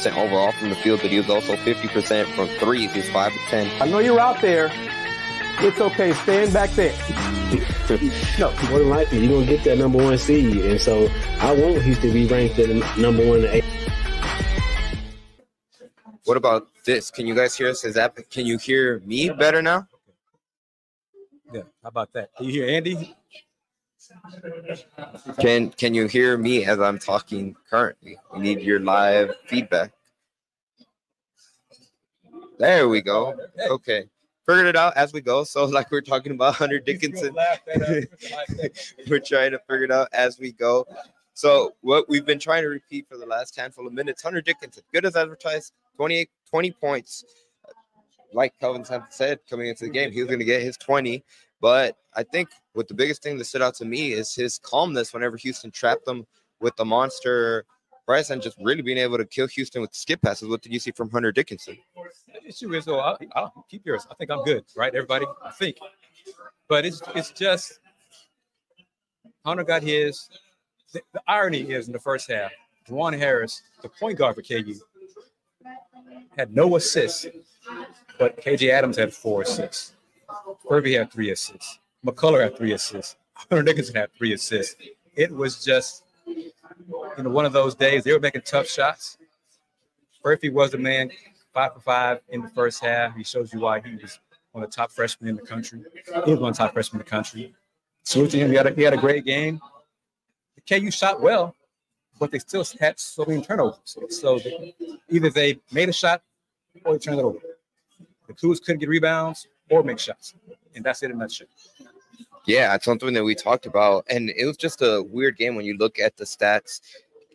50% overall from the field, but he was also 50% from threes. He's 5 to 10. I know you're out there. It's okay. Stand back there. no, more than likely, you're going to get that number one seed. And so I want Houston to be ranked at number one. What about this? Can you guys hear us? Is that, can you hear me better now? Yeah, how about that? Can you hear Andy? Can Can you hear me as I'm talking currently? We need your live feedback. There we go. Okay. Figured it out as we go. So, like we are talking about Hunter Dickinson, we're trying to figure it out as we go. So, what we've been trying to repeat for the last handful of minutes Hunter Dickinson, good as advertised, 28, 20 points. Like Kelvin said, coming into the game, he was going to get his 20. But I think what the biggest thing that stood out to me is his calmness whenever Houston trapped them with the monster press and just really being able to kill Houston with skip passes. What did you see from Hunter Dickinson? The issue is, though, I'll, I'll keep yours. I think I'm good, right? Everybody, I think. But it's it's just Hunter got his. The, the irony is in the first half, Dajuan Harris, the point guard for KU, had no assists, but KJ Adams had four assists. Kirby had three assists. McCullar had three assists. Hunter Dickinson had three assists. It was just, you know, one of those days. They were making tough shots. Furphy was the man, five for five in the first half. He shows you why he was one of the top freshmen in the country. He was one of the top freshmen in the country. Salute to him. He had a, he had a great game. The KU shot well, but they still had so many turnovers. So they, either they made a shot or they turned it over. The Cougs couldn't get rebounds or make shots. And that's it in a nutshell. Yeah, it's something that we talked about. And it was just a weird game when you look at the stats.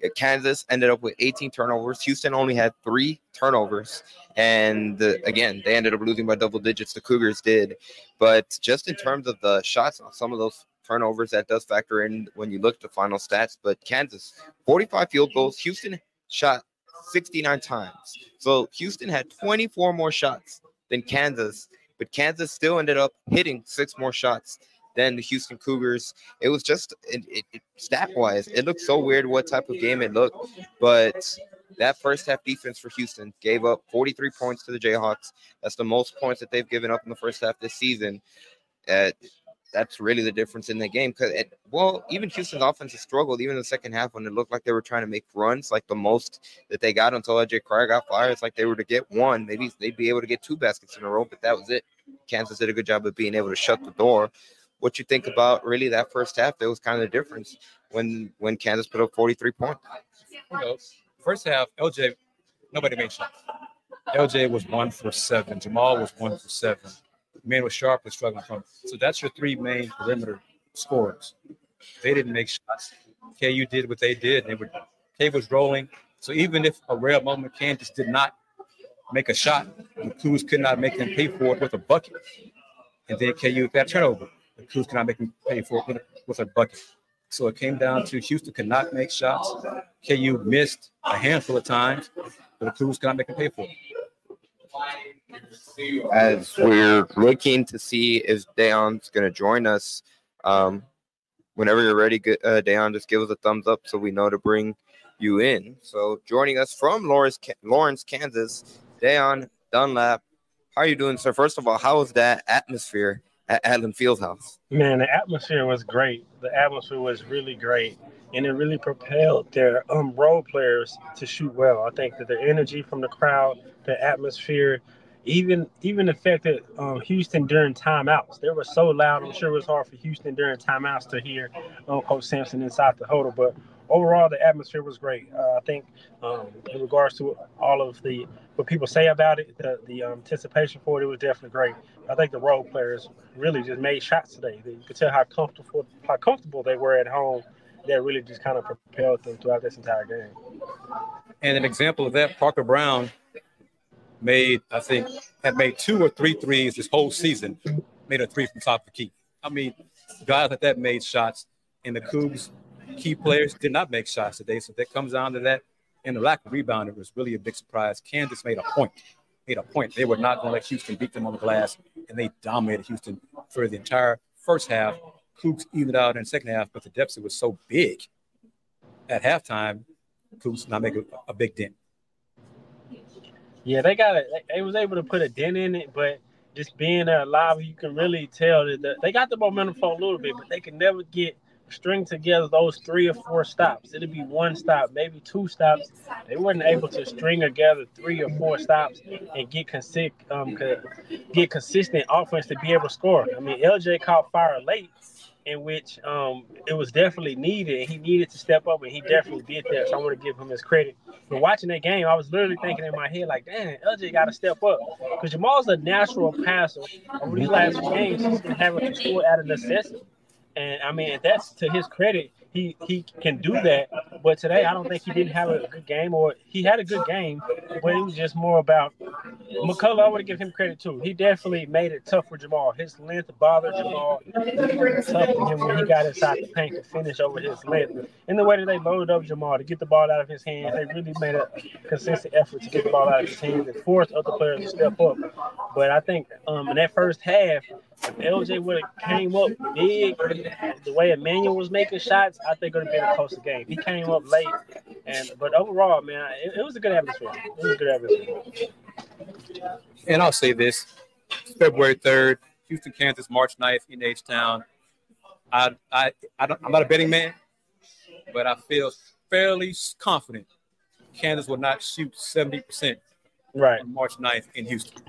Uh, Kansas ended up with 18 turnovers. Houston only had three turnovers. And the, again, they ended up losing by double digits. The Cougars did. But just in terms of the shots some of those turnovers, that does factor in when you look at the final stats. But Kansas, 45 field goals. Houston shot 69 times. So Houston had 24 more shots than Kansas but Kansas still ended up hitting six more shots than the Houston Cougars. It was just it, it, stat wise, it looked so weird what type of game it looked, but that first half defense for Houston gave up 43 points to the Jayhawks. That's the most points that they've given up in the first half this season. Uh, that's really the difference in the game. Because well, even Houston's offense has struggled even in the second half when it looked like they were trying to make runs. Like the most that they got until LJ Cryer got fired, it's like they were to get one, maybe they'd be able to get two baskets in a row, but that was it. Kansas did a good job of being able to shut the door. What you think about really that first half? That was kind of the difference when when Kansas put up 43 points. You know, first half, LJ, nobody made shots. LJ was one for seven. Jamal was one for seven. Emmanuel Sharpe was struggling from. So that's your three main perimeter scorers. They didn't make shots. KU did what they did. They were K was rolling. So even if a rare moment Kansas did not make a shot, the Cougs could not make them pay for it with a bucket. And then KU that turnover, the Cougs could not make them pay for it with a, bucket. So it came down to Houston could not make shots. KU missed a handful of times, but the Cougs could not make them pay for it as we're looking to see if Daon's going to join us. Um, whenever you're ready, uh, just give us a thumbs up so we know to bring you in. So joining us from Lawrence, Lawrence, Kansas, Daon Dunlap. How are you doing, sir? First of all, how was that atmosphere at Allen Fieldhouse? Man, the atmosphere was great. The atmosphere was really great, and it really propelled their um, role players to shoot well. I think that the energy from the crowd, the atmosphere, even even that um, Houston during timeouts, they were so loud. I'm sure it was hard for Houston during timeouts to hear um, Coach Sampson inside the huddle. But overall, the atmosphere was great. Uh, I think um, in regards to all of the what people say about it, the, the um, anticipation for it, it was definitely great. I think the role players really just made shots today. You could tell how comfortable how comfortable they were at home. That really just kind of propelled them throughout this entire game. And an example of that, Parker Braun made, I think, had made two or three threes this whole season, made a three from top of the key. I mean, guys like that made shots, and the Cougs key players did not make shots today. So that comes down to that. And the lack of rebound, it was really a big surprise. Kansas made a point, made a point. They were not going to let Houston beat them on the glass, and they dominated Houston for the entire first half. Cougs evened out in the second half, but the deficit was so big at halftime, Cougs not make a, a big dent. Yeah, they got it. They was able to put a dent in it, but just being there live, you can really tell that the, they got the momentum for a little bit, but they can never get string together those three or four stops. It'll be one stop, maybe two stops. They weren't able to string together three or four stops and get consi- um, get consistent offense to be able to score. I mean, LJ caught fire late, in which um, it was definitely needed. He needed to step up, and he definitely did that. So I want to give him his credit. But watching that game, I was literally thinking in my head, like, damn, LJ got to step up. Because Jamal's a natural passer. Over these last few games, he's been having to score out of necessity. And I mean, that's to his credit he he can do that. But today, I don't think he didn't have a good game, or he had a good game, but it was just more about McCullar. I want to give him credit too. He definitely made it tough for Jamal. His length bothered Jamal. Tough for him when he got inside the paint to finish over his length. In the way that they loaded up Jamal to get the ball out of his hands, they really made a consistent effort to get the ball out of his hands and force other players to step up. But I think um, in that first half, if LJ would have came up big, the way Emmanuel was making shots, I think it would have been a closer game. He came up late, and but overall, man, it, it was a good atmosphere. It was a good atmosphere. And I'll say this: February third, Houston, Kansas, March 9th in H Town. I, I, I don't, I'm not a betting man, but I feel fairly confident Kansas will not shoot 70% right on March 9th in Houston.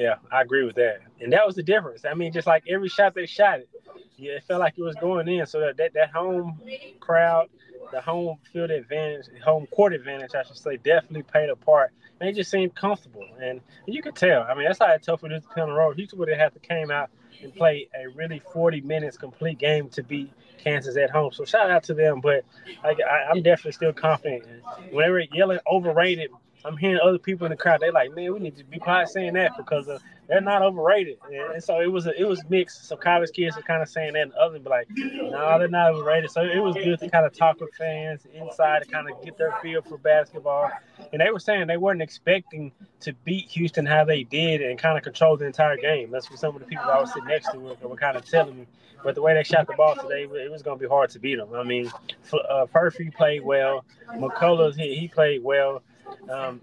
Yeah, I agree with that. And that was the difference. I mean, just like every shot they shot it, yeah, it felt like it was going in. So that, that, that home crowd, the home field advantage, home court advantage, I should say, definitely played a part. And they just seemed comfortable. And, you could tell. I mean, that's how tough for this to come on the road. Houston would have to came out and play a really 40 minutes complete game to beat Kansas at home. So shout out to them. But I, I, am definitely still confident. Whenever yelling overrated, I'm hearing other people in the crowd. They like, man, we need to be quiet saying that because uh, they're not overrated. And so it was a, it was mixed. So college kids are kind of saying that, and others be like, no, nah, they're not overrated. So it was good to kind of talk with fans inside to kind of get their feel for basketball. And they were saying they weren't expecting to beat Houston how they did and kind of control the entire game. That's what some of the people I was sitting next to were, were kind of telling me. But the way they shot the ball today, it was going to be hard to beat them. I mean, uh, Furphy played well. McCullar, he, he played well. Um,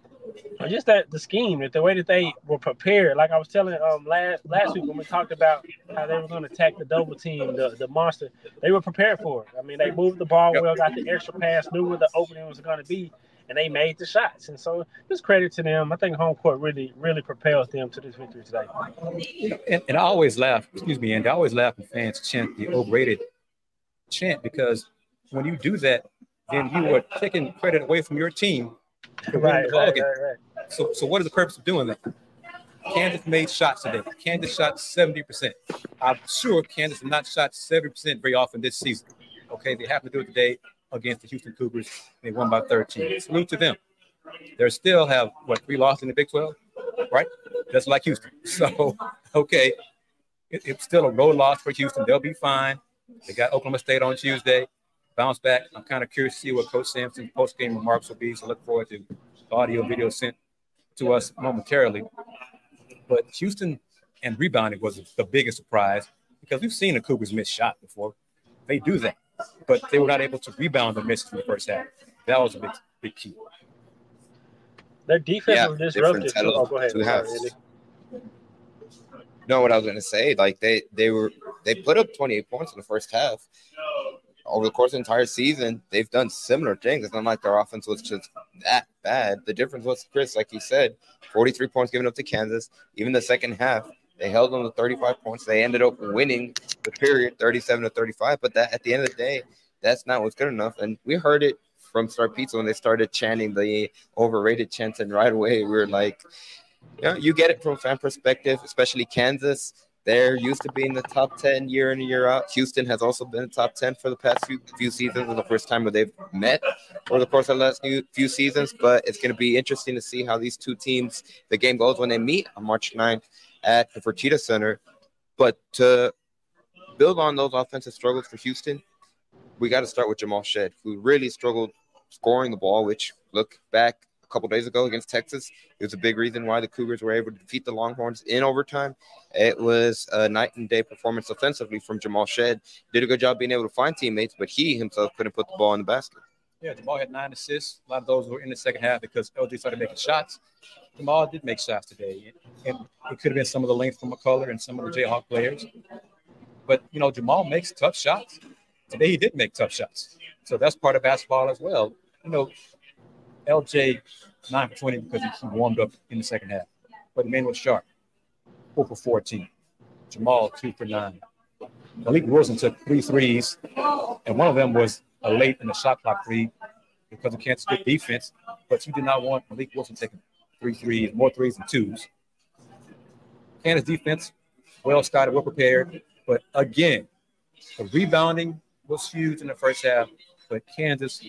just that the scheme, that the way that they were prepared. Like I was telling um last last week when we talked about how they were going to attack the double team, the, the monster, they were prepared for it. I mean, they moved the ball well, got the extra pass, knew where the opening was going to be, and they made the shots. And so, just credit to them. I think home court really really propels them to this victory today. And, and I always laugh. Excuse me, and I always laugh when fans chant the overrated chant because when you do that, then you are taking credit away from your team right, right, right, right. So, so what is the purpose of doing that? Kansas made shots today. Kansas shot 70%. I'm sure Kansas has not shot 70% very often this season. Okay, they have to do it today against the Houston Cougars. They won by 13. Salute to them. They still have what three losses in the Big 12, right? Just like Houston. So, okay, it, it's still a road loss for Houston. They'll be fine. They got Oklahoma State on Tuesday bounce back. I'm kind of curious to see what Coach Sampson's post game remarks will be. So look forward to the audio video sent to us momentarily. But Houston and rebounding was the biggest surprise because we've seen the Cougars miss shot before. They do that, but they were not able to rebound the misses in the first half. That was a big, big key. Their defense yeah, was disrupted. Oh, go ahead. No, what I was going to say, like they they were they put up 28 points in the first half, over the course of the entire season, they've done similar things. It's not like their offense was just that bad. The difference was, Chris, like you said, 43 points given up to Kansas. Even the second half, they held them to 35 points. They ended up winning the period 37 to 35. But that at the end of the day, that's not what's good enough. And we heard it from Star Pizza when they started chanting the overrated chants, and right away we were like, you know, you get it from fan perspective, especially Kansas they're used to being the top 10 year in and year out. Houston has also been the top 10 for the past few, few seasons. It's the first time where they've met over the course of the last few, few seasons. But it's going to be interesting to see how these two teams, the game goes when they meet on March 9th at the Fertitta Center. But to build on those offensive struggles for Houston, we got to start with Jamal Shead, who really struggled scoring the ball, which look back a couple days ago against Texas. It was a big reason why the Cougars were able to defeat the Longhorns in overtime. It was a night and day performance offensively from Jamal Shead. Did a good job being able to find teammates, but he himself couldn't put the ball in the basket. Yeah, Jamal had nine assists. A lot of those were in the second half because LJ started making shots. Jamal did make shots today, and it could have been some of the length from McCullar and some of the Jayhawk players. But you know, Jamal makes tough shots. Today he did make tough shots, so that's part of basketball as well. You know, LJ nine for twenty because he warmed up in the second half, but was sharp, four for fourteen. Jamal two for nine. Mylik Wilson took three threes, and one of them was a late in the shot clock three because of Kansas good defense. But you did not want Mylik Wilson taking three threes, more threes than twos. Kansas defense, well started, well prepared. But again, the rebounding was huge in the first half. But Kansas,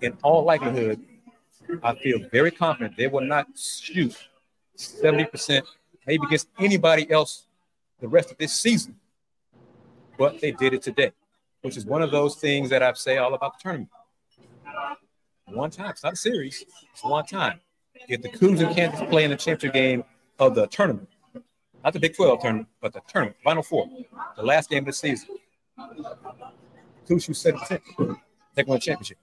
in all likelihood, I feel very confident they will not shoot 70%, maybe against anybody else the rest of this season. But they did it today, which is one of those things that I say all about the tournament. One time, it's not a series, it's one time. If the Cougs and Kansas play in the championship game of the tournament, not the Big 12 tournament, but the tournament, Final Four, the last game of the season, Cougs shoot 70%, they win the championship.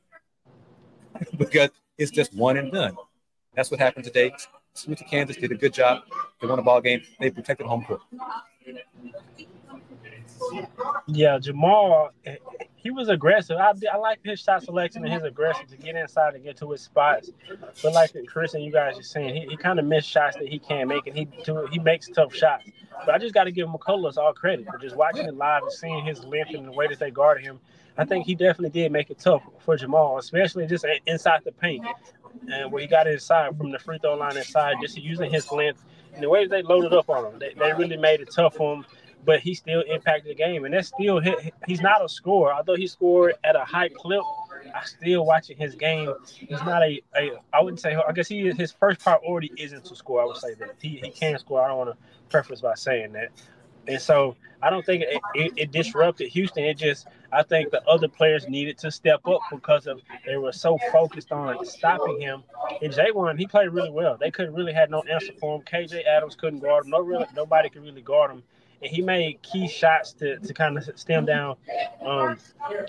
because it's just one and done. That's what happened today. To Kansas, did a good job. They won a ball game. They protected home court. Yeah, Jamal, he was aggressive. I, I like his shot selection and his aggression to get inside and get to his spots. But like Chris and you guys are saying, he, he kind of missed shots that he can't make, and he he makes tough shots. But I just got to give McCullar all credit for just watching it live and seeing his length and the way that they guarded him. I think he definitely did make it tough for Jamal, especially just inside the paint and where he got inside from the free throw line inside, just using his length and the way they loaded up on him. They, they really made it tough for him but he still impacted the game. And that's still he's not a scorer. Although he scored at a high clip, I still watching his game. He's not a, a I wouldn't say I guess he his first priority isn't to score. I would say that he, he can score. I don't want to preface by saying that. And so I don't think it, it, it, disrupted Houston. It just I think the other players needed to step up because of they were so focused on stopping him. And J'Wan, he played really well. They couldn't really had no answer for him. KJ Adams couldn't guard him. No really nobody could really guard him and he made key shots to, to kind of stem down um,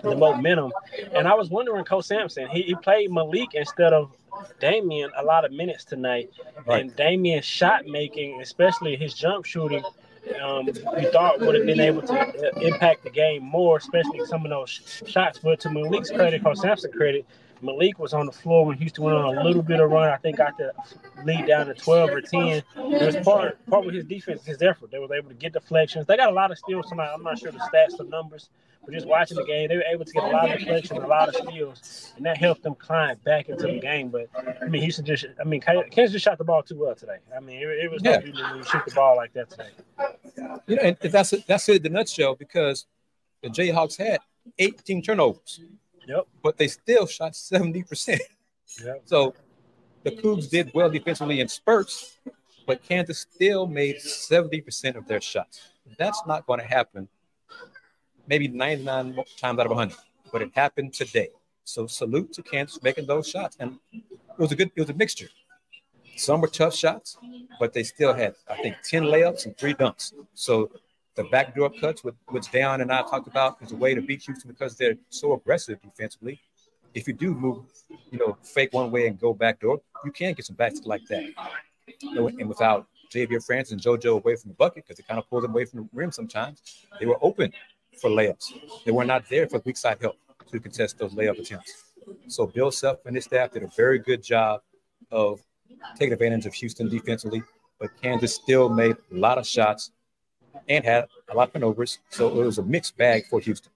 the momentum. And I was wondering, Coach Sampson, he, he played Mylik instead of Damian a lot of minutes tonight. Right. And Damian's shot making, especially his jump shooting, um, we thought would have been able to uh, impact the game more, especially some of those shots. But to Mylik's credit, Sampson credit, Mylik was on the floor when Houston went on a little bit of run. I think got the lead down to 12 or 10. It was part part of his defense, his effort. They were able to get deflections. They got a lot of steals tonight. I'm not sure the stats, the numbers, but just watching the game, they were able to get a lot of deflections, a lot of steals, and that helped them climb back into the game. But I mean, Houston just, I mean, Kansas just shot the ball too well today. I mean, it, it was yeah. no to shoot the ball like that today. You know, and that's it, that's it in the nutshell because the Jayhawks had 18 turnovers. Yep. But they still shot 70%. Yep. So the Cougs did well defensively in spurts, but Kansas still made 70% of their shots. That's not going to happen maybe 99 times out of 100, but it happened today. So salute to Kansas making those shots. And it was a good, it was a mixture. Some were tough shots, but they still had, I think, 10 layups and three dunks. So the backdoor cuts, which Dan and I talked about, is a way to beat Houston because they're so aggressive defensively. If you do move, you know, fake one way and go backdoor, you can get some baskets like that. And without Ja'Vier Francis and JoJo away from the bucket, because it kind of pulls them away from the rim sometimes, they were open for layups. They were not there for weak side help to contest those layup attempts. So Bill Self and his staff did a very good job of taking advantage of Houston defensively, but Kansas still made a lot of shots and had a lot of turnovers. So it was a mixed bag for Houston.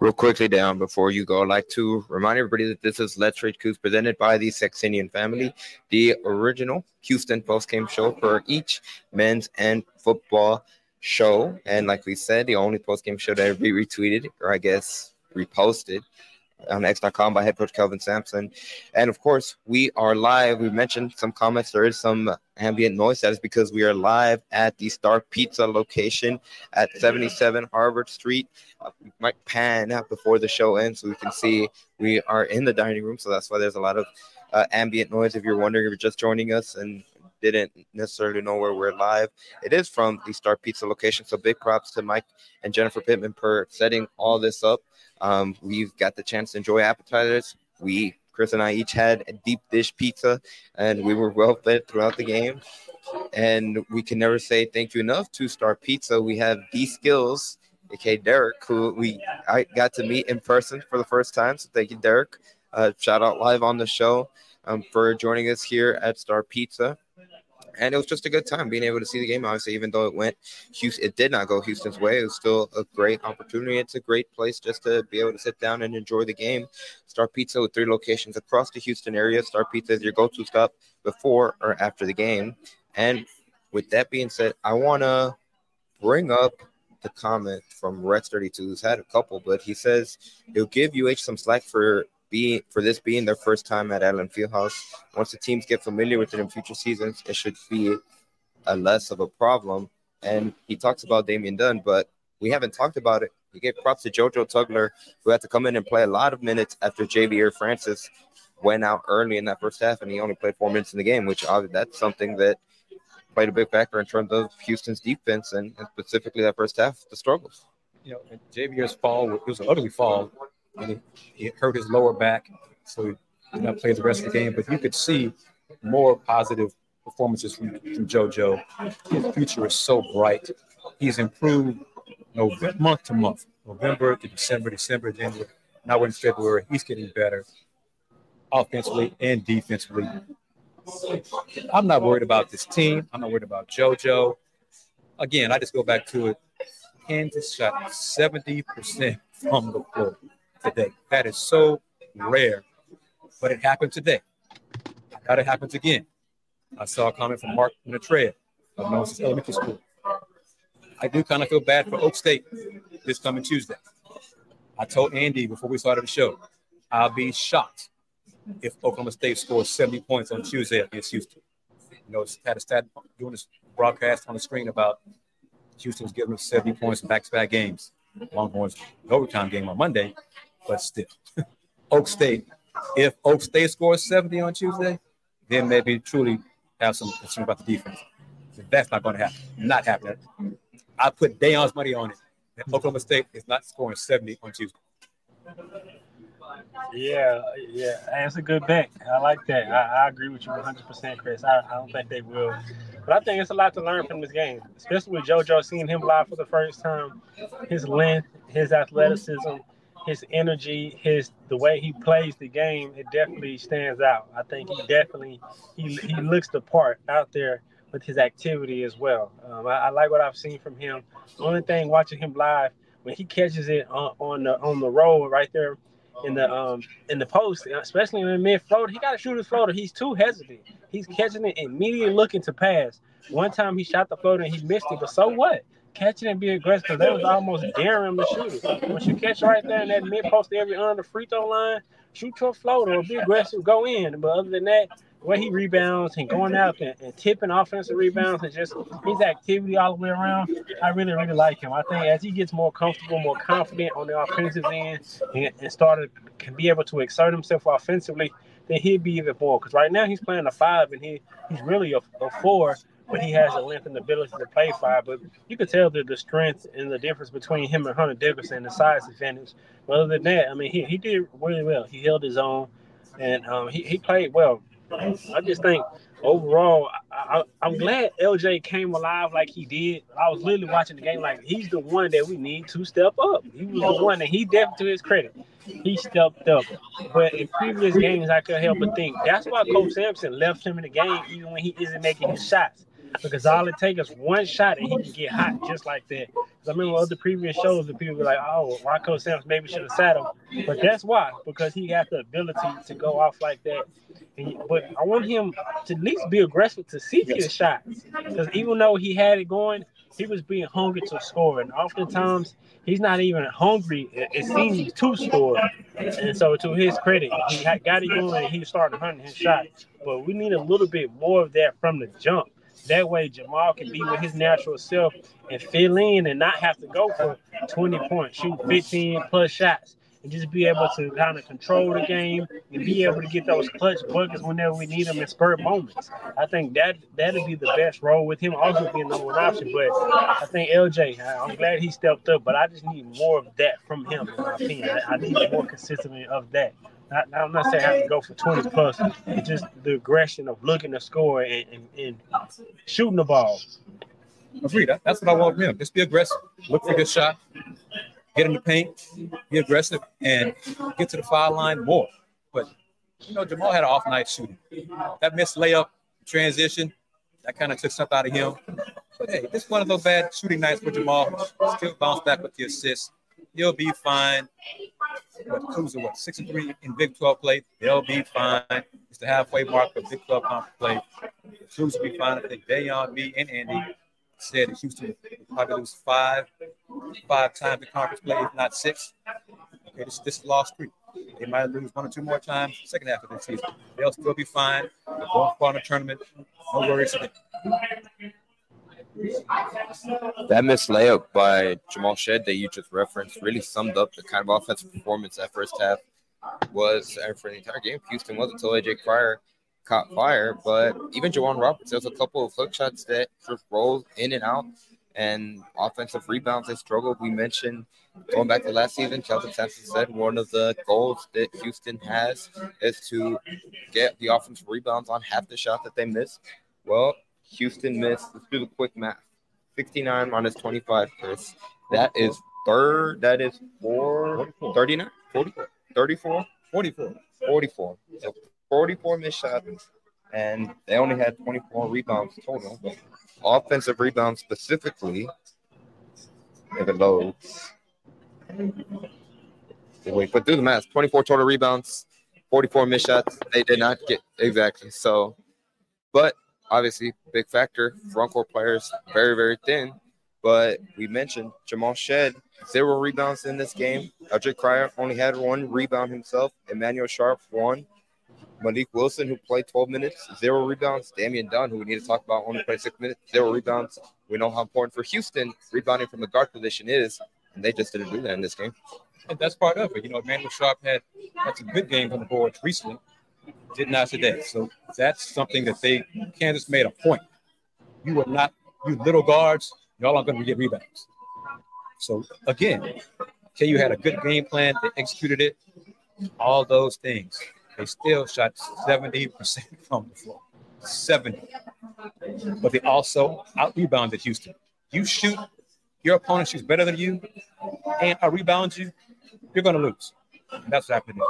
Real quickly down before you go, I'd like to remind everybody that this is Let's Rage Cougs presented by the Saxenian family, the original Houston post game show for each men's and football show. And like we said, the only post game show that we retweeted, or I guess reposted, on X.com by head coach Kelvin Sampson. And of course, we are live. We mentioned some comments. There is some ambient noise. That is because we are live at the Star Pizza location at 77 Harvard Street. Uh, we might pan out before the show ends so we can see we are in the dining room. So that's why there's a lot of uh, ambient noise. If you're wondering if you're just joining us and didn't necessarily know where we're live. It is from the Star Pizza location. So big props to Mike and Jennifer Pittman for setting all this up. Um, we've got the chance to enjoy appetizers. We, Chris and I, each had a deep dish pizza, and we were well fed throughout the game. And we can never say thank you enough to Star Pizza. We have D Skills, aka Derek, who we I got to meet in person for the first time. So thank you, Derek. Uh, shout out live on the show um, for joining us here at Star Pizza and it was just a good time being able to see the game. Obviously, even though it went Houston, it did not go Houston's way. It was still a great opportunity. It's a great place just to be able to sit down and enjoy the game. Star Pizza with three locations across the Houston area. Star Pizza is your go-to stop before or after the game. And with that being said, I want to bring up the comment from Rex32, who's had a couple, but he says he'll give UH some slack for being for this being their first time at Allen Fieldhouse. Once the teams get familiar with it in future seasons, it should be a less of a problem. And he talks about Damian Dunn, but we haven't talked about it. He gave props to JoJo Tugler, who had to come in and play a lot of minutes after Ja'Vier Francis went out early in that first half, and he only played four minutes in the game, which obviously that's something that played a big factor in terms of Houston's defense and, and specifically that first half, the struggles. You know, Ja'Vier's fall it was an ugly fall and it, hurt his lower back, so he did not play the rest of the game. But you could see more positive performances from, from JoJo. His future is so bright. He's improved November, month to month, November to December, December, January. Now we're in February. He's getting better offensively and defensively. I'm not worried about this team. I'm not worried about JoJo. Again, I just go back to it. Kansas shot 70% from the floor today. That is so rare, but it happened today. Doubt it happens again. I saw a comment from Mark Natrea of Moses Elementary School. I do kind of feel bad for Oak State this coming Tuesday. I told Andy before we started the show, I'll be shocked if Oklahoma State scores 70 points on Tuesday against Houston. You know, had a stat doing this broadcast on the screen about Houston's giving us 70 points in back-to-back games. Longhorns overtime game on Monday but still, Oak State. If Oak State scores 70 on Tuesday, then maybe truly have some concern about the defense. That's not going to happen. Not happening. I put Dayon's money on it. That Oklahoma State is not scoring 70 on Tuesday. Yeah, yeah, that's a good bet. I like that. I, I agree with you 100%, Chris. I, I don't think they will. But I think it's a lot to learn from this game, especially with JoJo seeing him live for the first time. His length, his athleticism, his energy, his the way he plays the game, it definitely stands out. I think he definitely he he looks the part out there with his activity as well. Um, I, I, like what I've seen from him. The only thing watching him live when he catches it on, on the on the roll right there in the um in the post, especially in mid floater, he got to shoot his floater. He's too hesitant. He's catching it immediately looking to pass. One time he shot the floater and he missed it, but so what? Catch it and be aggressive because that was almost daring him to shoot. Once you catch right there in that mid post area under the free throw line, shoot your floater or be aggressive, go in. But other than that, the way he rebounds and going out and, and tipping offensive rebounds and just his activity all the way around, I really, really like him. I think as he gets more comfortable, more confident on the offensive end and, and started can be able to exert himself offensively, then he'd be even more. Because right now he's playing a five and he he's really a, a four but he has the length and ability to play five. But you could tell the, the strength and the difference between him and Hunter Dickinson, the size advantage. But other than that, I mean, he, he did really well. He held his own, and um, he, he played well. I just think overall, I, am glad LJ came alive like he did. I was literally watching the game like he's the one that we need to step up. He was the one that he definitely to his credit. He stepped up. But in previous games, I could help but think that's why Coach Sampson left him in the game even when he isn't making his shots because all it takes is one shot and he can get hot just like that. Because I remember other previous shows that people were like, "Oh, Rocco Sims maybe should have sat him," but that's why because he got the ability to go off like that. He, but I want him to at least be aggressive to seek his shots because even though he had it going, he was being hungry to score, and oftentimes he's not even hungry. It seems to score, and so to his credit, he got it going and he started hunting his shot. But we need a little bit more of that from the jump. That way, Jamal can be with his natural self and fill in and not have to go for 20 points, shoot 15 plus shots. and just be able to kind of control the game and be able to get those clutch buckets whenever we need them in spurt moments. I think that that'd be the best role with him also being number one option. But I think LJ, I'm glad he stepped up, but I just need more of that from him. In my opinion, I, I need more consistency of that. Not, I'm not saying I have to go for 20 plus, but just the aggression of looking to score and, and, and shooting the ball. Agreed. That's what I want from him. Just be aggressive. Look for a good shot. Get in the paint. Be aggressive and get to the foul line more. But you know, Jamal had an off night shooting. That missed layup transition that kind of took something out of him. But hey, this is one of those bad shooting nights for Jamal. Still bounce back with the assist. He'll be fine. What are what six and three in Big 12 play. They'll be fine. It's the halfway mark of Big 12 conference play. The Cougs will be fine. I think Dayon, me, and Andy said Houston would probably lose five, five times in conference play, if not six. Okay, this this lost three. They might lose one or two more times second half of the season. They'll still be fine. They're going far in the tournament. No worries. That missed layup by Jamal Shead that you just referenced really summed up the kind of offensive performance that first half was for the entire game. Houston was until LJ Cryer caught fire, but even J'Wan Roberts, there was a couple of hook shots that just rolled in and out, and offensive rebounds they struggled. We mentioned going back to last season, Chelsea Sampson said one of the goals that Houston has is to get the offensive rebounds on half the shot that they miss. Well, Houston missed. Let's do the quick math. 69 minus 25, Chris. That is third. That is four, 39, 40, 34, 44. 44. So 44 missed shots, and they only had 24 rebounds total. Offensive rebounds specifically, if it loads. Wait, but do the math. 24 total rebounds, 44 missed shots. They did not get exactly. So, but obviously, big factor. Front court players very, very thin. But we mentioned Jamal Shead zero rebounds in this game. LJ Cryer only had one rebound himself. Emmanuel Sharpe, one. Mylik Wilson, who played 12 minutes, zero rebounds. Damian Dunn, who we need to talk about, only played six minutes, zero rebounds. We know how important for Houston rebounding from the guard position is, and they just didn't do that in this game. And that's part of it. You know, Emmanuel Sharpe had, had some good games on the boards recently, did not today. So that's something that they, Kansas made a point. You are not, you little guards, y'all aren't going to get rebounds. So again, KU had a good game plan. They executed it. All those things. They still shot 70% from the floor. 70. But they also out rebounded Houston. You shoot, your opponent shoots better than you, and I rebound you, you're going to lose. And that's what happened.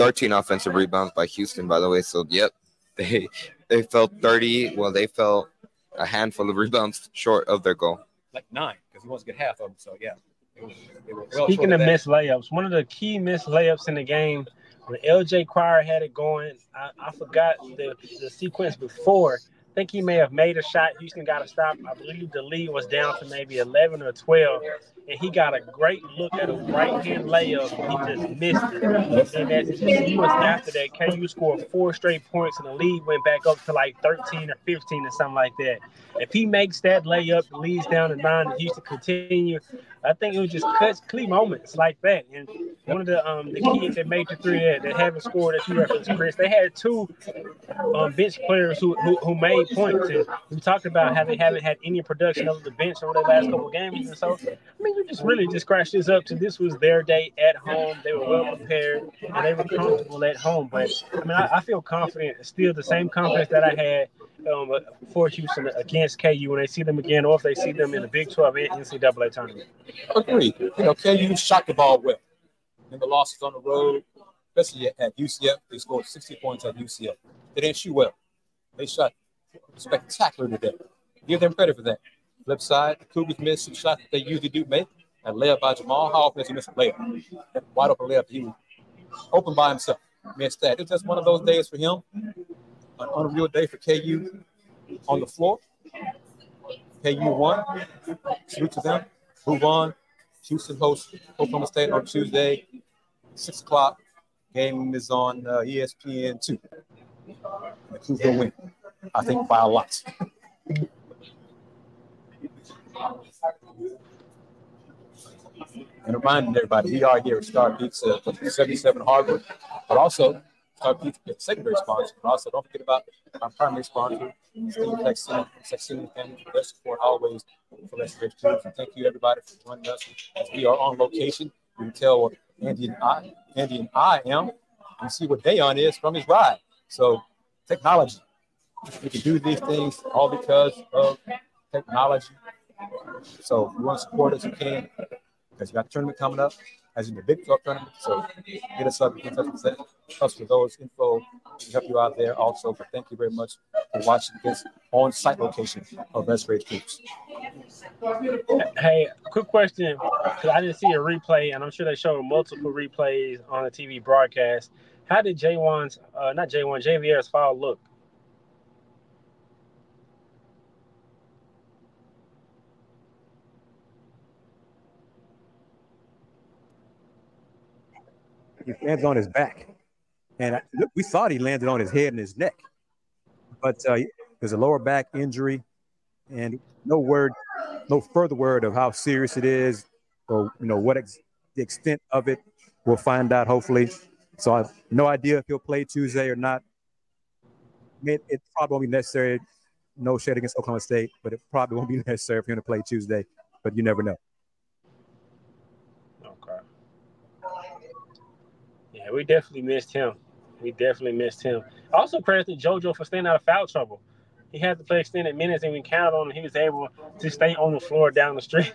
13 offensive rebounds by Houston, by the way. So, yep, they they felt 30. Well, they felt a handful of rebounds short of their goal. Like nine, because he wants to get half of them. So, yeah. It was, it was well Speaking short of missed layups, one of the key missed layups in the game when LJ Cryer had it going, I, I forgot the, the sequence before. I think he may have made a shot. Houston got a stop. I believe the lead was down to maybe 11 or 12. And he got a great look at a right hand layup. He just missed it. And then sequence after that, KU scored four straight points and the lead went back up to like 13 or 15 or something like that. If he makes that layup, the leads down to nine, and Houston continue. I think it was just cuts key moments like that. And one of the um the kids that made the three that, that haven't scored that you referenced, Chris, they had two um, bench players who, who who made points. And we talked about how they haven't had any production over the bench over the last couple of games. And so, I mean, you just really just scratched this up to this was their day at home. They were well prepared and they were comfortable at home. But I mean, I, I feel confident, still the same confidence that I had um, for Houston against KU when they see them again, or if they see them in the Big 12 and NCAA tournament. Agreed. You know, KU shot the ball well. In the losses on the road, especially at UCF, they scored 60 points at UCF. They didn't shoot well. They shot spectacular today. Give them credit for that. Flip side, the Cougars missed some shots that they usually do make. That layup by Jamal. Does he miss a layup? Wide open layup, he was open by himself. Missed that. It's just one of those days for him. An unreal day for KU on the floor. KU won. Salute to them. Move on. Houston hosts Oklahoma State on Tuesday, six o'clock. Game is on uh, ESPN two. The Cougs will win. I think by a lot. And reminding everybody, we are here at Star Pizza, 77 Harvard, but also Is secondary sponsor. But also, don't forget about our primary sponsor, Family, for their support always for Restoration. And thank you, everybody, for joining us as we are on location. You can tell what Andy and I, Andy and I am, and see what Dayon is from his ride. So, technology. We can do these things all because of technology. So, if you want to support us, you can, because you got the tournament coming up as in the Big 12 tournament. So get us up, get in touch with us for those info to help you out there also. But thank you very much for watching this on site location of Let's Rage Coogs. Hey, quick question because I didn't see a replay, and I'm sure they showed multiple replays on the TV broadcast. How did J'Wan's, uh, not J'Wan, Ja'Vier's foul look? He lands on his back. And I, we thought he landed on his head and his neck, but uh, there's a lower back injury, and no word, no further word of how serious it is, or you know what ex- the extent of it. We'll find out hopefully. So I have no idea if he'll play Tuesday or not. It, it probably won't be necessary. No shade against Oklahoma State, but it probably won't be necessary for him to play Tuesday. But you never know. We definitely missed him. We definitely missed him. Also, credit to JoJo for staying out of foul trouble. He had to play extended minutes, and we counted on him. He was able to stay on the floor down the stretch.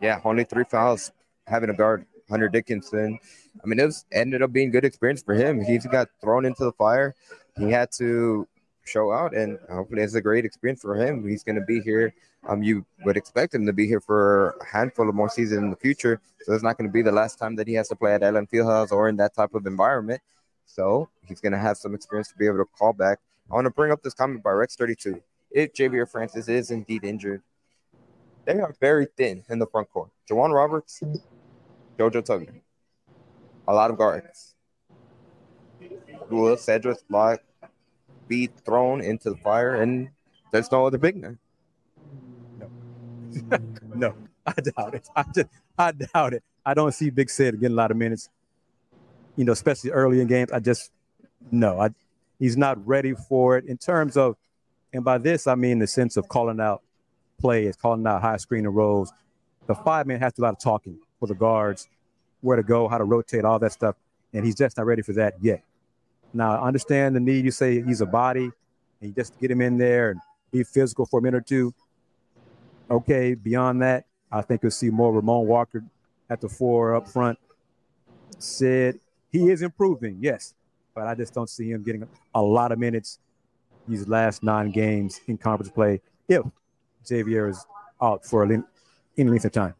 yeah, only three fouls. Having a guard, Hunter Dickinson. I mean, it was ended up being good experience for him. He got thrown into the fire. He had to show out, and hopefully, it's a great experience for him. He's going to be here. Um, you would expect him to be here for a handful of more seasons in the future. So it's not going to be the last time that he has to play at Allen Fieldhouse or in that type of environment. So he's going to have some experience to be able to call back. I want to bring up this comment by Rex32. If Ja'Vier Francis is indeed injured, they are very thin in the front court. J'Wan Roberts, JoJo Tugler, a lot of guards. Will Cedric Lath be thrown into the fire, and there's no other big man. No, no, I doubt it. I just, I doubt it. I don't see Big Sid getting a lot of minutes. You know, especially early in games. I just no. I he's not ready for it in terms of, and by this I mean the sense of calling out plays, calling out high screen and rolls. The five man has to do a lot of talking for the guards, where to go, how to rotate, all that stuff, and he's just not ready for that yet. Now, I understand the need. You say he's a body, and you just get him in there and be physical for a minute or two. Okay, beyond that, I think you'll see more Ramon Walker at the four up front. Said he is improving, yes, but I just don't see him getting a lot of minutes these last nine games in conference play if Ja'Vier is out for any length of time.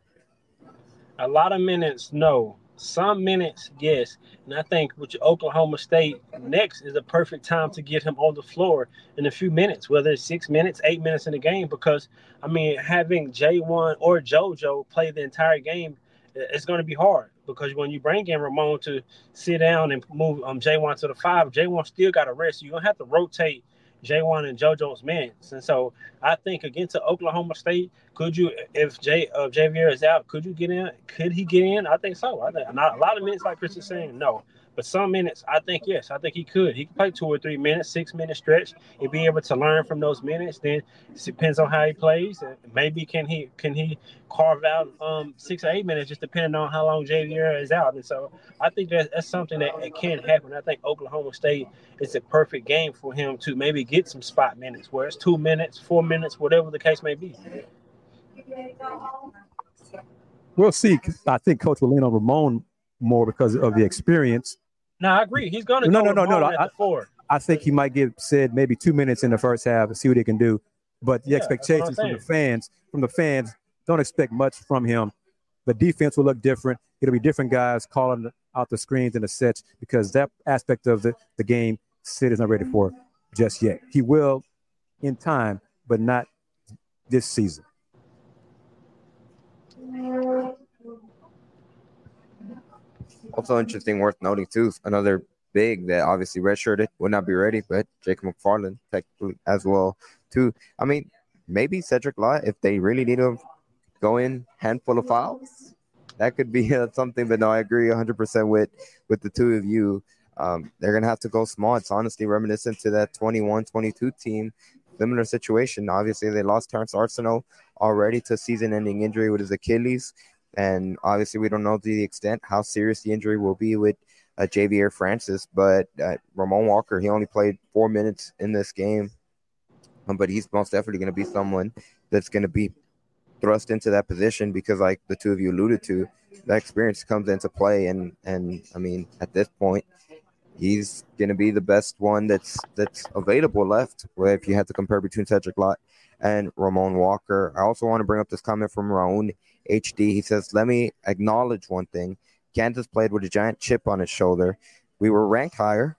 A lot of minutes, no some minutes, yes. And I think with Oklahoma State next is a perfect time to get him on the floor in a few minutes, whether it's six minutes, eight minutes in the game. Because I mean, having J'Wan or JoJo play the entire game, it's going to be hard. Because when you bring in Ramon to sit down and move um, J'Wan to the five, J'Wan still got to rest. You're to have to rotate J'Wan and JoJo's minutes. And so I think against Oklahoma State, could you, if J uh, Ja'Vier is out, could you get in? Could he get in? I think so. I think not a lot of minutes, like Chris is saying, no. But some minutes, I think yes, I think he could. He could play two or three minutes, six minute stretch, and be able to learn from those minutes. Then it depends on how he plays. Maybe can he can he carve out um, six or eight minutes, just depending on how long Ja'Vier is out. And so I think that that's something that it can happen. I think Oklahoma State is a perfect game for him to maybe get some spot minutes, where it's two minutes, four minutes, whatever the case may be. We'll see. I think Coach will lean on Ramon more because of the experience no, I agree. He's going to no, go no, no, no. I, four. I think he might give said maybe two minutes in the first half and see what he can do. But the yeah, expectations from the fans, from the fans, don't expect much from him. The defense will look different. It'll be different guys calling out the screens and the sets because that aspect of the, the game Sid is not ready for just yet. He will in time, but not this season. Also interesting, worth noting too, another big that obviously redshirted would not be ready, but Jacob McFarland technically as well too. I mean, maybe Cedric Lath if they really need him go in handful of fouls. That could be uh, something, but no, I agree 100% with with the two of you. Um, they're gonna have to go small. It's honestly reminiscent to that 21-22 team. Similar situation. Obviously, they lost Terrance Arceneaux already to season-ending injury with his Achilles, and obviously, we don't know to the extent how serious the injury will be with uh, Ja'Vier Francis. But uh, Ramon Walker, he only played four minutes in this game, um, but he's most definitely going to be someone that's going to be thrust into that position because, like the two of you alluded to, that experience comes into play. And and I mean, at this point, he's going to be the best one that's that's available left. Where if you had to compare between Cedric Lath and Ramon Walker, I also want to bring up this comment from Raun HD. He says, "Let me acknowledge one thing. Kansas played with a giant chip on his shoulder. We were ranked higher,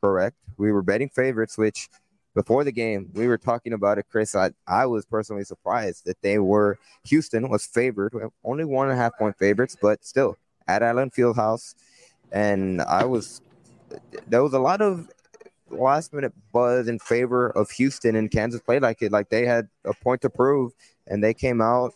correct. We were betting favorites, which." before the game, we were talking about it, Chris. I, I was personally surprised that they were Houston was favored, only one and a half point favorites, but still at Allen Fieldhouse. And I was there was a lot of last minute buzz in favor of Houston and Kansas played like it, like they had a point to prove, and they came out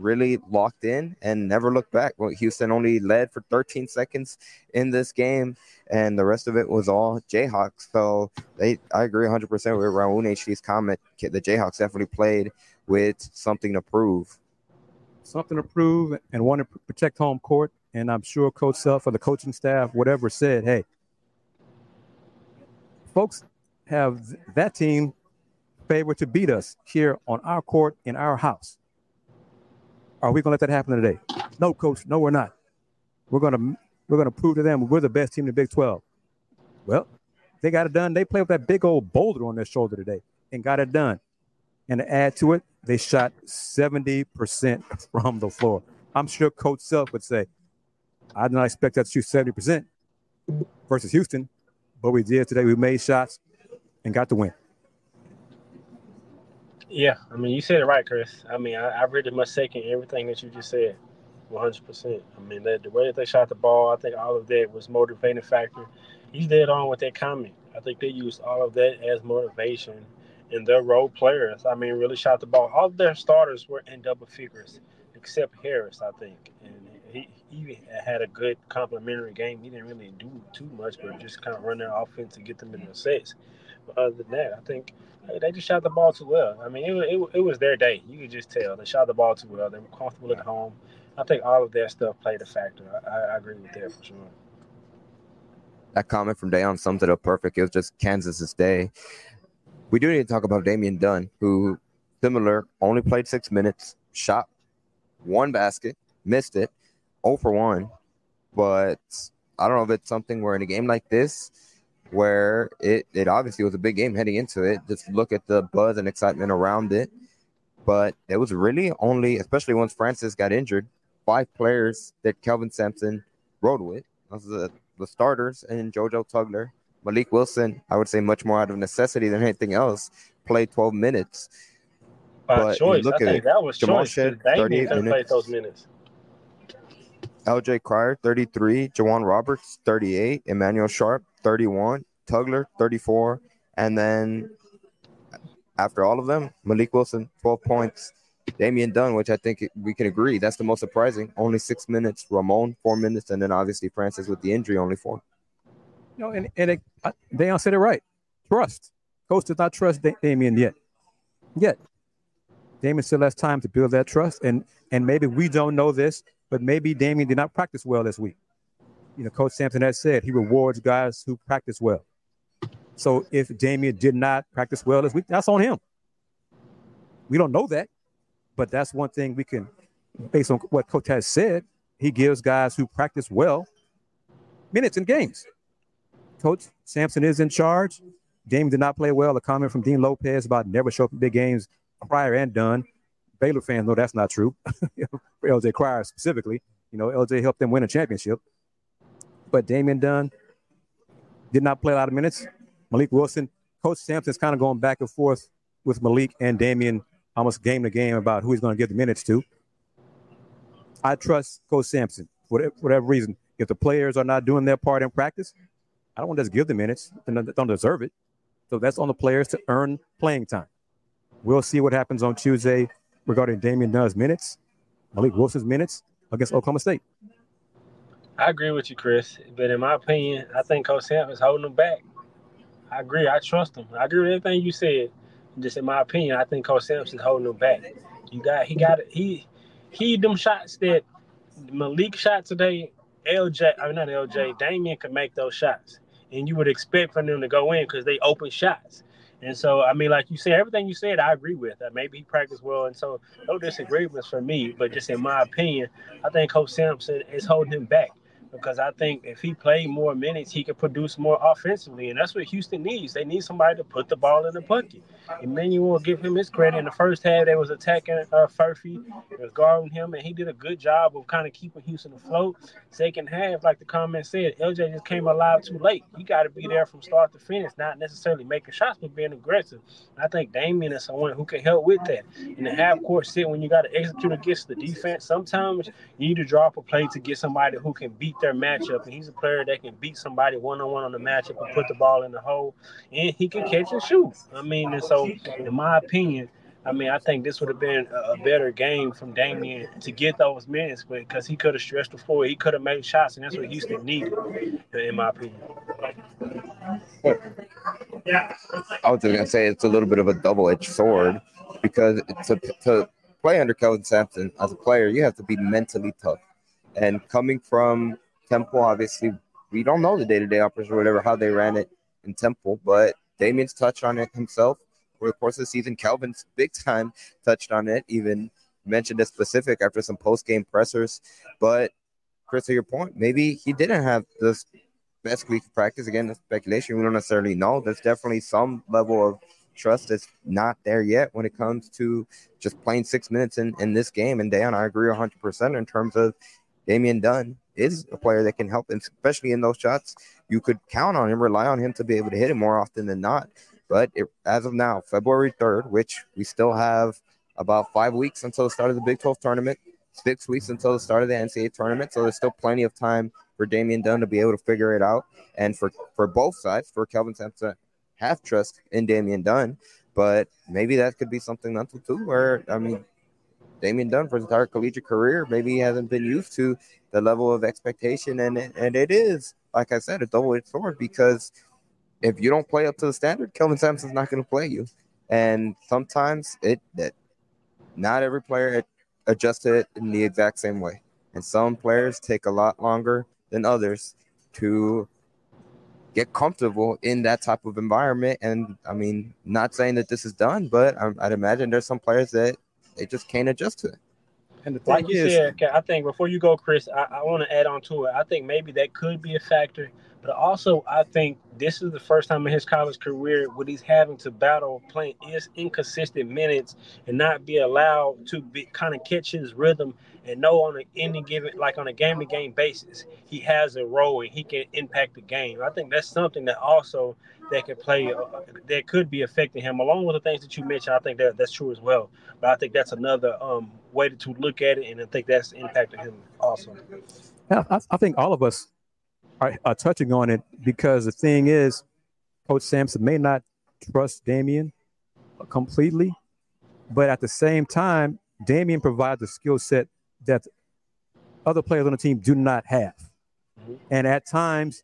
really locked in and never looked back. Well, Houston only led for 13 seconds in this game, and the rest of it was all Jayhawks. So they, I agree 100% with Raul HD's comment. The Jayhawks definitely played with something to prove. Something to prove and want to protect home court. And I'm sure Coach Self or the coaching staff, whatever, said, hey, folks have that team favored to beat us here on our court in our house. Are we going to let that happen today? No, coach. No, we're not. We're going to we're going to prove to them we're the best team in the Big 12. Well, they got it done. They played with that big old boulder on their shoulder today and got it done. And to add to it, they shot 70% from the floor. I'm sure Coach Self would say, I did not expect that to shoot 70% versus Houston, but we did today. We made shots and got the win. Yeah, I mean, you said it right, Chris. I mean, I, I really much second everything that you just said, 100%. I mean, that, the way that they shot the ball, I think all of that was motivating factor. He's dead on with that comment. I think they used all of that as motivation. And their role players, I mean, really shot the ball. All their starters were in double figures, except Harris, I think. And he, he had a good complementary game. He didn't really do too much, but just kind of run their offense and get them in the sets. Other than that, I think – they just shot the ball too well. I mean, it, it, it was their day. You could just tell they shot the ball too well. They were comfortable at home. I think all of that stuff played a factor. I, I agree with that for sure. That comment from Dayon sums it up perfect. It was just Kansas's day. We do need to talk about Damian Dunn, who similar only played six minutes, shot one basket, missed it, 0 for 1. But I don't know if it's something where in a game like this, where it, it obviously was a big game heading into it. Just look at the buzz and excitement around it. But it was really only, especially once Francis got injured, five players that Kelvin Sampson rode with. Those the, the starters and JoJo Tugler. Mylik Wilson, I would say much more out of necessity than anything else, played 12 minutes. By but choice. Look I at think it. that was Jamal choice. Shead, 38 minutes. those minutes. LJ Cryer, 33. J'Wan Roberts, 38. Emmanuel Sharpe, 31, Tugler 34, and then after all of them, Mylik Wilson 12 points, Damian Dunn, which I think we can agree that's the most surprising, only six minutes, Ramon four minutes, and then obviously Francis with the injury only four. No, and and it, uh, all said it right. Trust. Coach does not trust Damian yet. Yet. Damian still has time to build that trust, and and maybe we don't know this, but maybe Damian did not practice well this week you know, Coach Sampson has said he rewards guys who practice well. So if Damian did not practice well this week, that's on him. We don't know that, but that's one thing we can, based on what Coach has said, he gives guys who practice well minutes in games. Coach Sampson is in charge. Damian did not play well. A comment from Dean Lopez about never show up in big games prior and done. Baylor fans know that's not true. LJ Cryer specifically, you know, LJ helped them win a championship. But Damian Dunn did not play a lot of minutes. Mylik Wilson, Coach Sampson's kind of going back and forth with Mylik and Damian almost game to game about who he's going to give the minutes to. I trust Coach Sampson for whatever reason. If the players are not doing their part in practice, I don't want to just give the minutes and don't deserve it. So that's on the players to earn playing time. We'll see what happens on Tuesday regarding Damian Dunn's minutes. Mylik Wilson's minutes against Oklahoma State. I agree with you, Chris. But in my opinion, I think Coach Sam is holding him back. I agree. I trust him. I agree with everything you said. Just in my opinion, I think Coach Sampson's holding him back. You got he got he he them shots that Mylik shot today. LJ, I mean not LJ. Damian could make those shots, and you would expect for them to go in because they open shots. And so, I mean, like you said, everything you said, I agree with. Uh, maybe he practiced well, and so no disagreements for me. But just in my opinion, I think Coach Sampson is holding him back because I think if he played more minutes, he could produce more offensively, and that's what Houston needs. They need somebody to put the ball in the bucket. Emmanuel give him his credit. In the first half, they was attacking uh, Furphy, was guarding him, and he did a good job of kind of keeping Houston afloat. Second half, like the comment said, LJ just came alive too late. You got to be there from start to finish, not necessarily making shots, but being aggressive. I think Damian is someone who can help with that. In the half court sit, when you got to execute against the defense, sometimes you need to drop a play to get somebody who can beat their matchup. And he's a player that can beat somebody one on one on the matchup and put the ball in the hole, and he can catch and shoot. I mean, and so in my opinion, I mean, I think this would have been a, better game from Damian to get those minutes, but because he could have stretched the floor, he could have made shots, and that's what Houston needed, in my opinion. Yeah, I was gonna say it's a little bit of a double-edged sword because to to play under Kelvin Sampson as a player, you have to be mentally tough, and coming from Temple, obviously, we don't know the day-to-day operation or whatever how they ran it in Temple, but Damian's touched on it himself over the course of the season. Kelvin's big time touched on it, even mentioned it specific after some post-game pressers. But Chris, to your point, maybe he didn't have the best week of practice. Again, the speculation. We don't necessarily know. There's definitely some level of trust that's not there yet when it comes to just playing six minutes in, in this game. And Dan, I agree 100% in terms of Damian Dunn is a player that can help, and especially in those shots, you could count on him, rely on him to be able to hit it more often than not. But it, as of now, February 3rd, which we still have about five weeks until the start of the Big 12 tournament, six weeks until the start of the NCAA tournament. So there's still plenty of time for Damian Dunn to be able to figure it out. And for, for both sides, for Kelvin Sampson, have trust in Damian Dunn. But maybe that could be something mental too, where, I mean, Damian Dunn for his entire collegiate career. Maybe he hasn't been used to the level of expectation, and and it is like I said, a double-edged sword because if you don't play up to the standard, Kelvin Sampson's not going to play you, and sometimes it that not every player adjusts it in the exact same way, and some players take a lot longer than others to get comfortable in that type of environment. And I mean, not saying that this is done, but I'd imagine there's some players that they just can't adjust to it. And the like you is, said, I think before you go, Chris, I, I want to add on to it. I think maybe that could be a factor, but also I think this is the first time in his college career where he's having to battle playing is inconsistent minutes and not be allowed to be kind of catch his rhythm and know on any given like on a game to game basis he has a role and he can impact the game. I think that's something that also that could play uh, that could be affecting him along with the things that you mentioned. I think that that's true as well. But I think that's another um, way to, look at it, and I think that's impacting him also. Yeah, I, I think all of us are, are, touching on it because the thing is, Coach Sampson may not trust Damian completely, but at the same time, Damian provides a skill set that other players on the team do not have. Mm-hmm. And at times,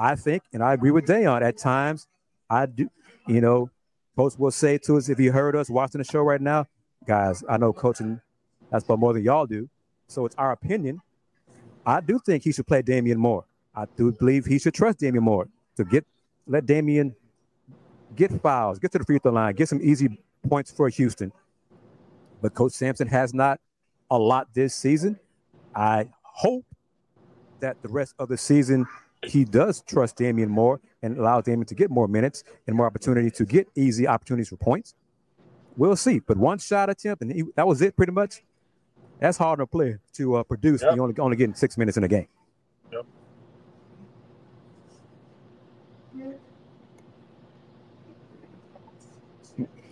I think, and I agree with Dayon, at times, I do, you know, Coach will say to us, if you heard us watching the show right now, guys, I know coaching that's but more than y'all do. So it's our opinion. I do think he should play Damian more. I do believe he should trust Damian more to get let Damian get fouls, get to the free throw line, get some easy points for Houston. But Coach Sampson has not a lot this season. I hope that the rest of the season he does trust Damian more and allow Damian to get more minutes and more opportunity to get easy opportunities for points. We'll see. But one shot attempt, and he, that was it pretty much. That's hard on a player to uh, produce yep. you only, only getting six minutes in a game. Yep.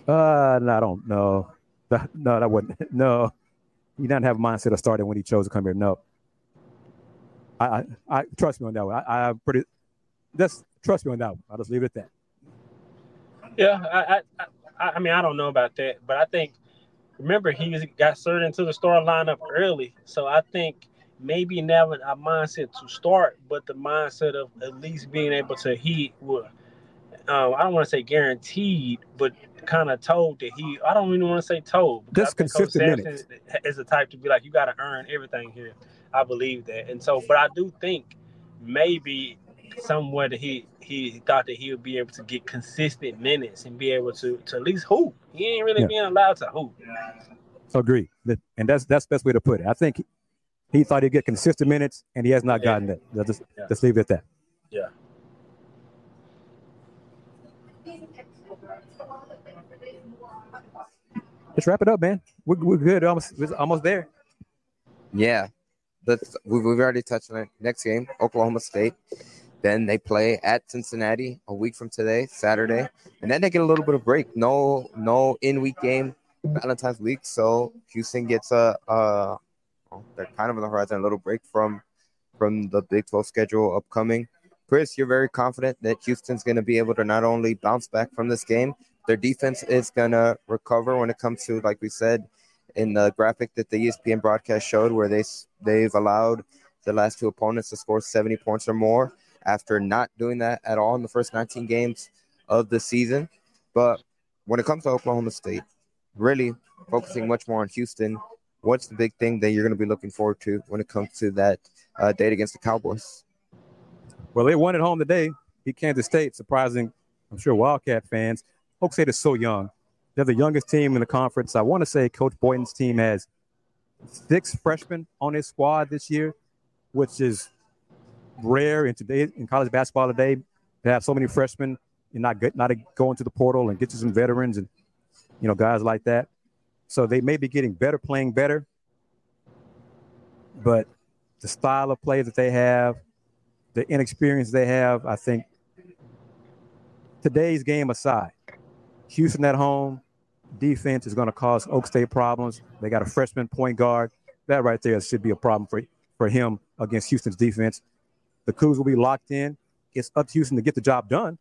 Uh, no, I don't know. No, that wouldn't. No, he didn't have a mindset of starting when he chose to come here. No, I, I, I trust me on that one. I, I pretty. Just trust me on that one. I'll just leave it at that. Yeah, I, I, I mean, I don't know about that, but I think remember he got started into the start lineup early, so I think maybe now a mindset to start, but the mindset of at least being able to he will. Um, I don't want to say guaranteed, but kind of told that he. I don't even want to say told. Just consistent minutes. Is the type to be like you got to earn everything here. I believe that, and so, but I do think maybe somewhere that he he thought that he would be able to get consistent minutes and be able to to at least hoop. He ain't really yeah. being allowed to hoop. Agree, and that's that's the best way to put it. I think he thought he'd get consistent minutes, and he has not yeah. gotten it. Let's just, yeah. let's leave it at that. Yeah. Let's wrap it up, man. We're, we're good. Almost, we're almost there. Yeah, We've already touched on it. Next game, Oklahoma State. Then they play at Cincinnati a week from today, Saturday, and then they get a little bit of break. No, no in-week game, Valentine's week. So Houston gets a, a they're kind of on the horizon, a little break from from the Big 12 schedule upcoming. Chris, you're very confident that Houston's going to be able to not only bounce back from this game, their defense is going to recover when it comes to, like we said in the graphic that the ESPN broadcast showed, where they they've allowed the last two opponents to score 70 points or more after not doing that at all in the first 19 games of the season. But when it comes to Oklahoma State, really focusing much more on Houston, what's the big thing that you're going to be looking forward to when it comes to that uh, date against the Cowboys? Well, they won at home today. Beat Kansas State, surprising, I'm sure, Wildcat fans. Oak State is so young. They're the youngest team in the conference. I want to say Coach Boynton's team has six freshmen on his squad this year, which is rare in today in college basketball today to have so many freshmen and not get, not go into the portal and get you some veterans and you know guys like that. So they may be getting better, playing better, but the style of play that they have, the inexperience they have, I think today's game aside, Houston at home, defense is going to cause Oak State problems. They got a freshman point guard. That right there should be a problem for, for him against Houston's defense. The Cougs will be locked in. It's up to Houston to get the job done.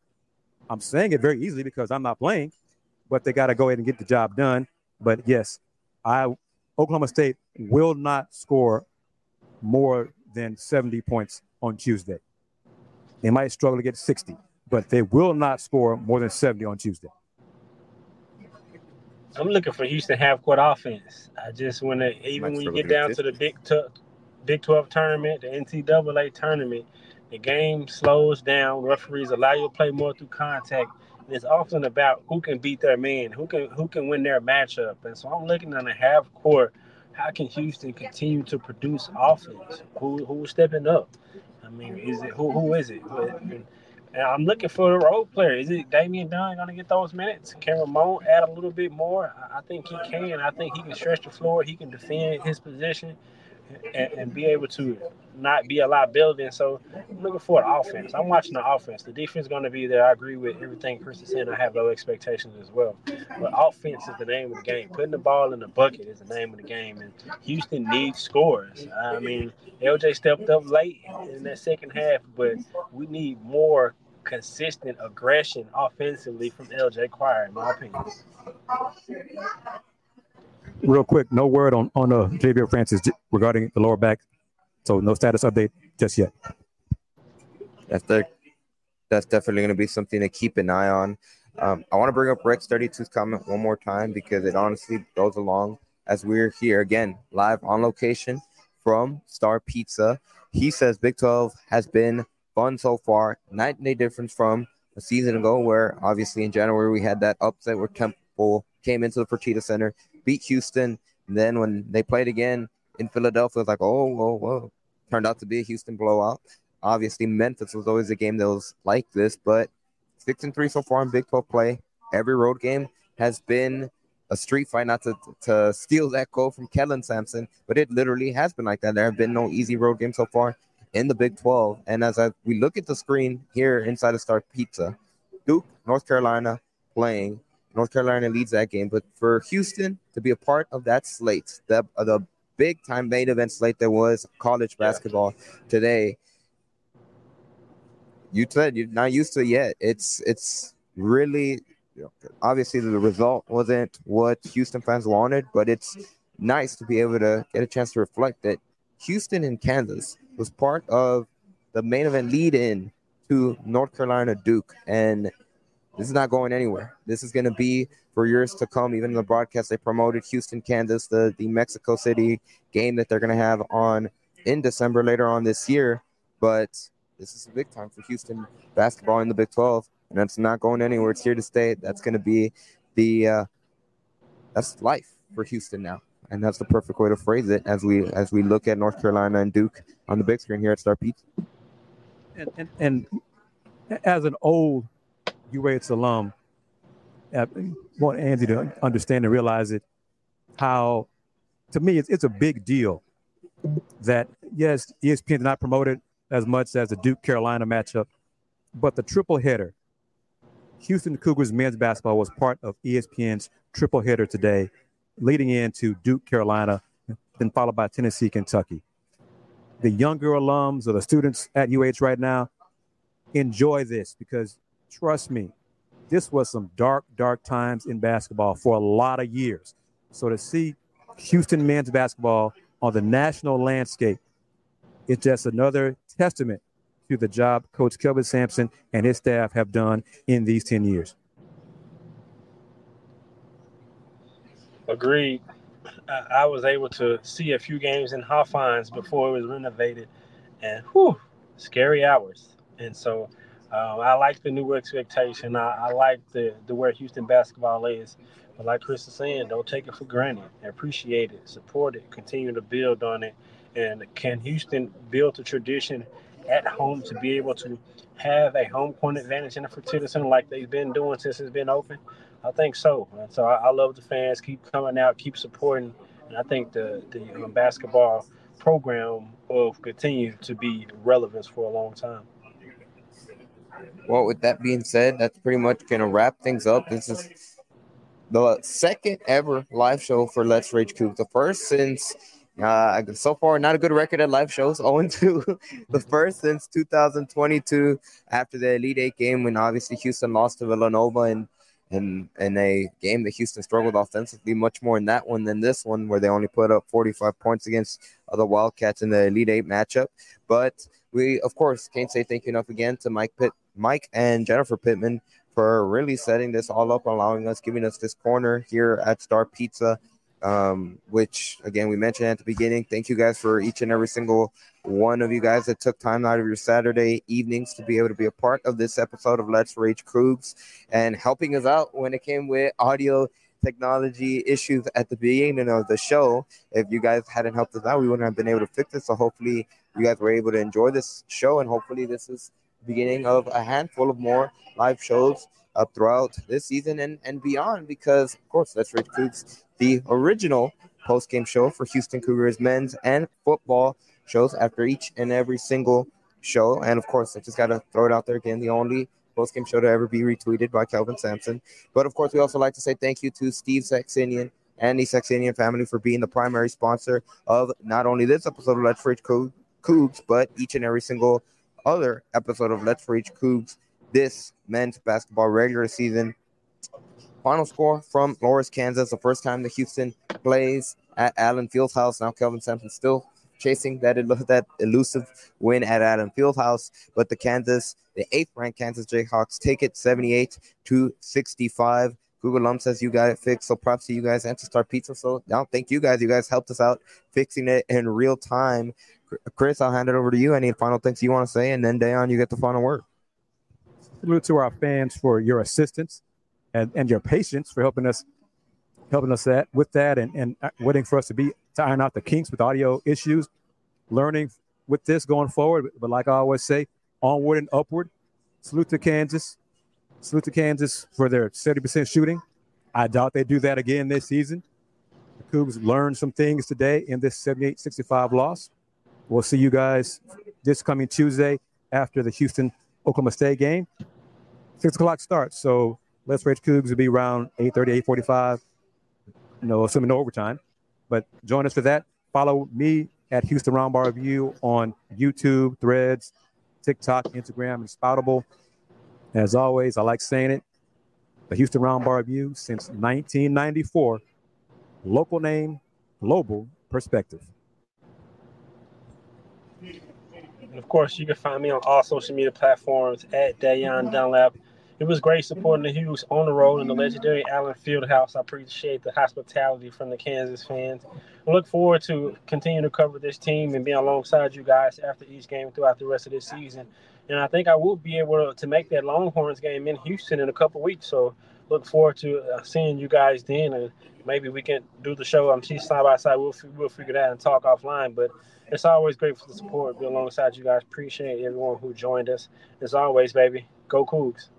I'm saying it very easily because I'm not playing, but they got to go ahead and get the job done. But yes, I Oklahoma State will not score more than 70 points on Tuesday. They might struggle to get 60, but they will not score more than 70 on Tuesday. I'm looking for Houston half court offense. I just want to, even when you get down to the Big, t- Big 12 tournament, the NCAA tournament, the game slows down. Referees allow you to play more through contact. And it's often about who can beat their man, who can who can win their matchup. And so I'm looking on the half court. How can Houston continue to produce offense? Who who's stepping up? I mean, is it who who is it? And I'm looking for a role player. Is it Damian Dunn going to get those minutes? Can Ramon add a little bit more? I think he can. I think he can stretch the floor. He can defend his position and, and, be able to not be a liability. And so I'm looking for an offense. I'm watching the offense. The defense is going to be there. I agree with everything Chris is saying. I have low expectations as well. But offense is the name of the game. Putting the ball in the bucket is the name of the game. And Houston needs scores. I mean, LJ stepped up late in that second half, but we need more consistent aggression offensively from LJ Cryer, in my opinion real quick, no word on on uh, Ja'Vier Francis regarding the lower back, so no status update just yet. That's the, that's definitely going to be something to keep an eye on. Um, I want to bring up Rex 32's comment one more time because it honestly goes along as we're here again live on location from Star Pizza. He says Big 12 has been fun so far. Night and day difference from a season ago, where obviously in January we had that upset where Temple came into the Fertitta Center, beat Houston. And then when they played again in Philadelphia, it was like, oh, whoa, whoa. Turned out to be a Houston blowout. Obviously, Memphis was always a game that was like this, but six and three so far in Big 12 play. Every road game has been a street fight, not to, to steal that goal from Kelvin Sampson, but it literally has been like that. There have been no easy road games so far in the Big 12. And as I, we look at the screen here inside of Star Pizza, Duke, North Carolina playing North Carolina leads that game. But for Houston to be a part of that slate, the the big time main event slate that was college basketball today, you said you're not used to it yet. It's it's really obviously the result wasn't what Houston fans wanted, but it's nice to be able to get a chance to reflect that Houston and Kansas was part of the main event lead in to North Carolina Duke. And this is not going anywhere. This is going to be for years to come. Even in the broadcast, they promoted Houston, Kansas, the, the Mexico City game that they're going to have on in December later on this year. But this is a big time for Houston basketball in the Big 12, and that's not going anywhere. It's here to stay. That's going to be the uh, that's life for Houston now, and that's the perfect way to phrase it as we as we look at North Carolina and Duke on the big screen here at Star Pizza. And, and, and as an old UH alum, I want Andy to understand and realize it. How, to me, it's, it's a big deal that yes, ESPN did not promote it as much as the Duke Carolina matchup, but the triple header, Houston Cougars men's basketball was part of ESPN's triple header today, leading into Duke Carolina, then followed by Tennessee Kentucky. The younger alums or the students at UH right now enjoy this because trust me, this was some dark, dark times in basketball for a lot of years. So to see Houston men's basketball on the national landscape it's just another testament to the job Coach Kelvin Sampson and his staff have done in these 10 years. Agreed. I was able to see a few games in Hofheinz before it was renovated, and whew, scary hours. And so um, I like the new expectation. I, I like the, the where Houston basketball is. But like Chris is saying, don't take it for granted. Appreciate it, support it, continue to build on it, and can Houston build a tradition at home to be able to have a home court advantage in the Fertitta like they've been doing since it's been open? I think so. And so I, I love the fans. Keep coming out, keep supporting. And I think the, the um, basketball program will continue to be relevant for a long time. Well, with that being said, that's pretty much to wrap things up. This is the second ever live show for Let's Rage Coogs. The first since uh, so far, not a good record at live shows. 0 2, the first since 2022 after the Elite Eight game when obviously Houston lost to Villanova and in in a game that Houston struggled offensively much more in that one than this one, where they only put up 45 points against the Wildcats in the Elite Eight matchup. But we, of course, can't say thank you enough again to Mike Pitt, Mike and Jennifer Pittman for really setting this all up, allowing us, giving us this corner here at Star Pizza um, which again we mentioned at the beginning. Thank you guys for each and every single one of you guys that took time out of your Saturday evenings to be able to be a part of this episode of Let's Rage Coogs and helping us out when it came with audio technology issues at the beginning of the show. If you guys hadn't helped us out, we wouldn't have been able to fix it. So hopefully you guys were able to enjoy this show and hopefully this is the beginning of a handful of more live shows up throughout this season and, and beyond because of course Let's Rage Coogs the original post game show for Houston Cougars men's and football shows after each and every single show. And of course, I just got to throw it out there again the only post game show to ever be retweeted by Kelvin Sampson. But of course, we also like to say thank you to Steve Saxenian and the Saxenian family for being the primary sponsor of not only this episode of Let's Rage Coogs, but each and every single other episode of Let's Rage Coogs this men's basketball regular season Final score from Lawrence, Kansas. The first time the Houston plays at Allen Fieldhouse. Now Kelvin Sampson still chasing that that elusive win at Allen Fieldhouse, but the Kansas, the eighth ranked Kansas Jayhawks take it 78 to 65. Google Lump says you got it fixed. So props to you guys and to Star Pizza. So now thank you guys. You guys helped us out fixing it in real time. Chris, I'll hand it over to you. Any final things you want to say? And then Dayon, you get the final word. Salute to our fans for your assistance and, and your patience for helping us helping us that with that and, and uh, waiting for us to be to iron out the kinks with audio issues, learning with this going forward. But like I always say, onward and upward. Salute to Kansas. Salute to Kansas for their 70% shooting. I doubt they do that again this season. The Cougs learned some things today in this 78-65 loss. We'll see you guys this coming Tuesday after the Houston Oklahoma State game. Six o'clock starts. So Let's Rage Coogs will be around 8.30, 8.45, you know, assuming no overtime. But join us for that. Follow me at Houston Roundball Review on YouTube, Threads, TikTok, Instagram, and Spoutable. As always, I like saying it. The Houston Roundball Review since 1994. Local name, global perspective. And of course, you can find me on all social media platforms at Dayon Dunlap. It was great supporting the Hughes on the road in the legendary Allen Fieldhouse. I appreciate the hospitality from the Kansas fans. I look forward to continuing to cover this team and being alongside you guys after each game throughout the rest of this season. And I think I will be able to make that Longhorns game in Houston in a couple weeks. So look forward to uh, seeing you guys then, and maybe we can do the show. I'm um, side by side. We'll we'll figure that out and talk offline. But it's always great for the support, be alongside you guys. Appreciate everyone who joined us. As always, baby, go Cougs.